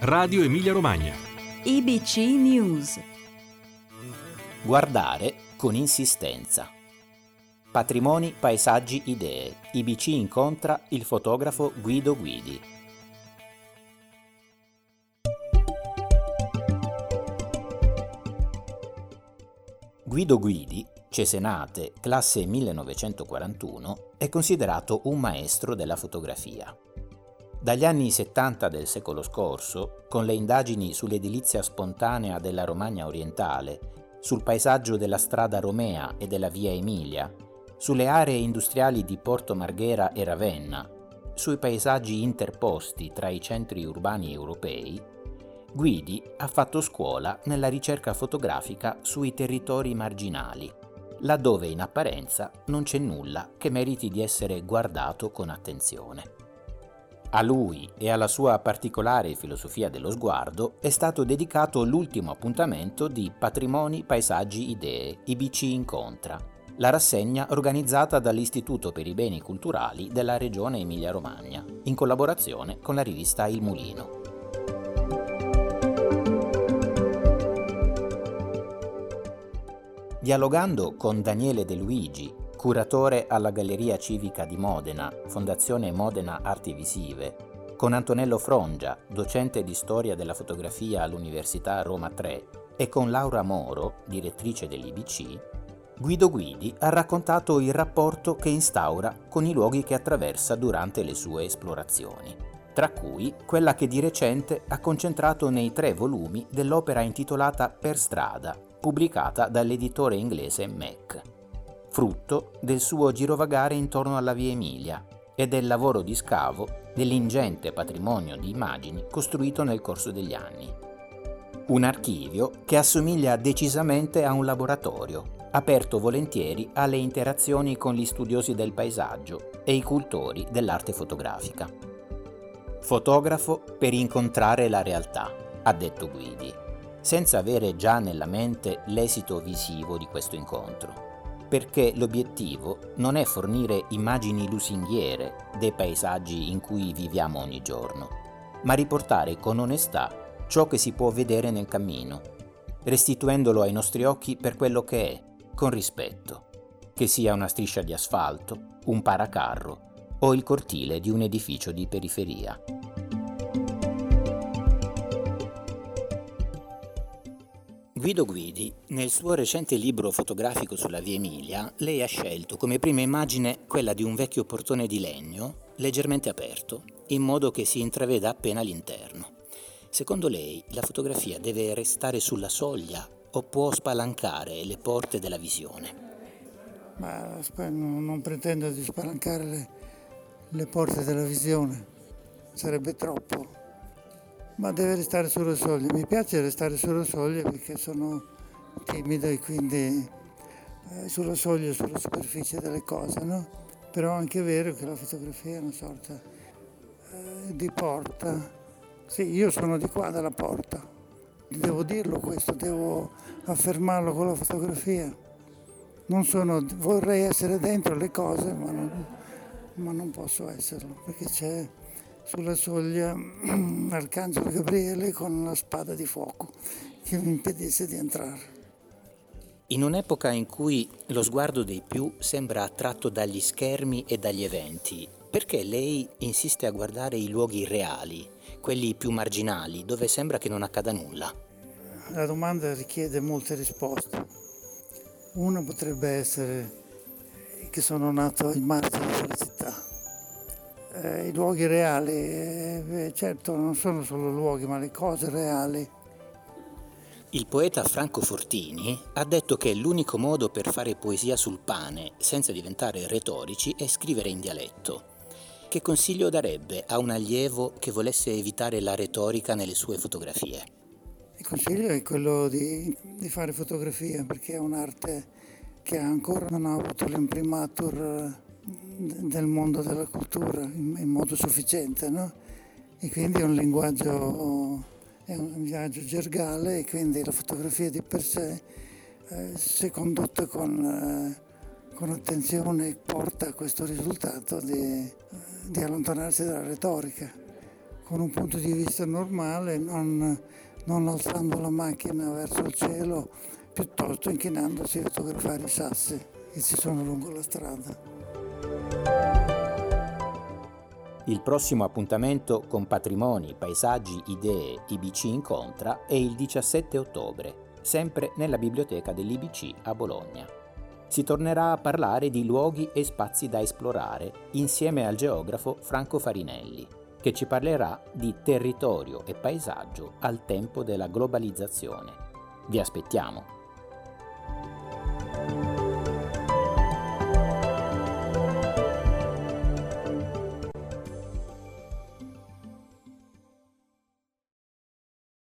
Radio Emilia Romagna. IBC News. Guardare con insistenza. Patrimoni, paesaggi, idee. IBC incontra il fotografo Guido Guidi. Guido Guidi, Cesenate, classe 1941, è considerato un maestro della fotografia. Dagli anni 70 del secolo scorso, con le indagini sull'edilizia spontanea della Romagna orientale, sul paesaggio della strada Romea e della via Emilia, sulle aree industriali di Porto Marghera e Ravenna, sui paesaggi interposti tra i centri urbani europei, Guidi ha fatto scuola nella ricerca fotografica sui territori marginali, laddove in apparenza non c'è nulla che meriti di essere guardato con attenzione. A lui e alla sua particolare filosofia dello sguardo è stato dedicato l'ultimo appuntamento di Patrimoni, Paesaggi, Idee, IBC Incontra, la rassegna organizzata dall'Istituto per i Beni Culturali della Regione Emilia-Romagna, in collaborazione con la rivista Il Mulino. Dialogando con Daniele De Luigi, curatore alla Galleria Civica di Modena, Fondazione Modena Arti Visive, con Antonello Frongia, docente di storia della fotografia all'Università Roma 3, e con Laura Moro, direttrice dell'IBC, Guido Guidi ha raccontato il rapporto che instaura con i luoghi che attraversa durante le sue esplorazioni, tra cui quella che di recente ha concentrato nei tre volumi dell'opera intitolata Per strada, pubblicata dall'editore inglese Mac, frutto del suo girovagare intorno alla via Emilia e del lavoro di scavo dell'ingente patrimonio di immagini costruito nel corso degli anni. Un archivio che assomiglia decisamente a un laboratorio, aperto volentieri alle interazioni con gli studiosi del paesaggio e i cultori dell'arte fotografica. Fotografo per incontrare la realtà, ha detto Guidi senza avere già nella mente l'esito visivo di questo incontro, perché l'obiettivo non è fornire immagini lusinghiere dei paesaggi in cui viviamo ogni giorno, ma riportare con onestà ciò che si può vedere nel cammino, restituendolo ai nostri occhi per quello che è, con rispetto, che sia una striscia di asfalto, un paracarro o il cortile di un edificio di periferia. Guido Guidi, nel suo recente libro fotografico sulla via Emilia, lei ha scelto come prima immagine quella di un vecchio portone di legno leggermente aperto, in modo che si intraveda appena l'interno. Secondo lei la fotografia deve restare sulla soglia o può spalancare le porte della visione? Ma non pretendo di spalancare le, le porte della visione, sarebbe troppo ma deve restare sulla soglia. Mi piace restare sulla soglia perché sono timido e quindi eh, sulla soglia, sulla superficie delle cose, no? Però è anche vero che la fotografia è una sorta eh, di porta. Sì, io sono di qua dalla porta, devo dirlo questo, devo affermarlo con la fotografia. Sono, vorrei essere dentro le cose, ma non, ma non posso esserlo perché c'è sulla soglia Arcangelo Gabriele con la spada di fuoco che mi impedisse di entrare. In un'epoca in cui lo sguardo dei più sembra attratto dagli schermi e dagli eventi, perché lei insiste a guardare i luoghi reali, quelli più marginali, dove sembra che non accada nulla? La domanda richiede molte risposte. Una potrebbe essere che sono nato ai margini della città eh, i luoghi reali, eh, certo non sono solo luoghi ma le cose reali. Il poeta Franco Fortini ha detto che l'unico modo per fare poesia sul pane senza diventare retorici è scrivere in dialetto. Che consiglio darebbe a un allievo che volesse evitare la retorica nelle sue fotografie? Il consiglio è quello di, di fare fotografia perché è un'arte che ancora non ha avuto l'imprimatur del mondo della cultura in, modo sufficiente, no? E quindi è un linguaggio, è un linguaggio gergale e quindi la fotografia di per sé, eh, se condotta con, eh, con attenzione, porta a questo risultato di, eh, di allontanarsi dalla retorica, con un punto di vista normale, non, non alzando la macchina verso il cielo, piuttosto inchinandosi a fotografare i sassi che ci sono lungo la strada. Il prossimo appuntamento con patrimoni, paesaggi, idee IBC Incontra è il 17 ottobre, sempre nella biblioteca dell'IBC a Bologna. Si tornerà a parlare di luoghi e spazi da esplorare insieme al geografo Franco Farinelli, che ci parlerà di territorio e paesaggio al tempo della globalizzazione. Vi aspettiamo!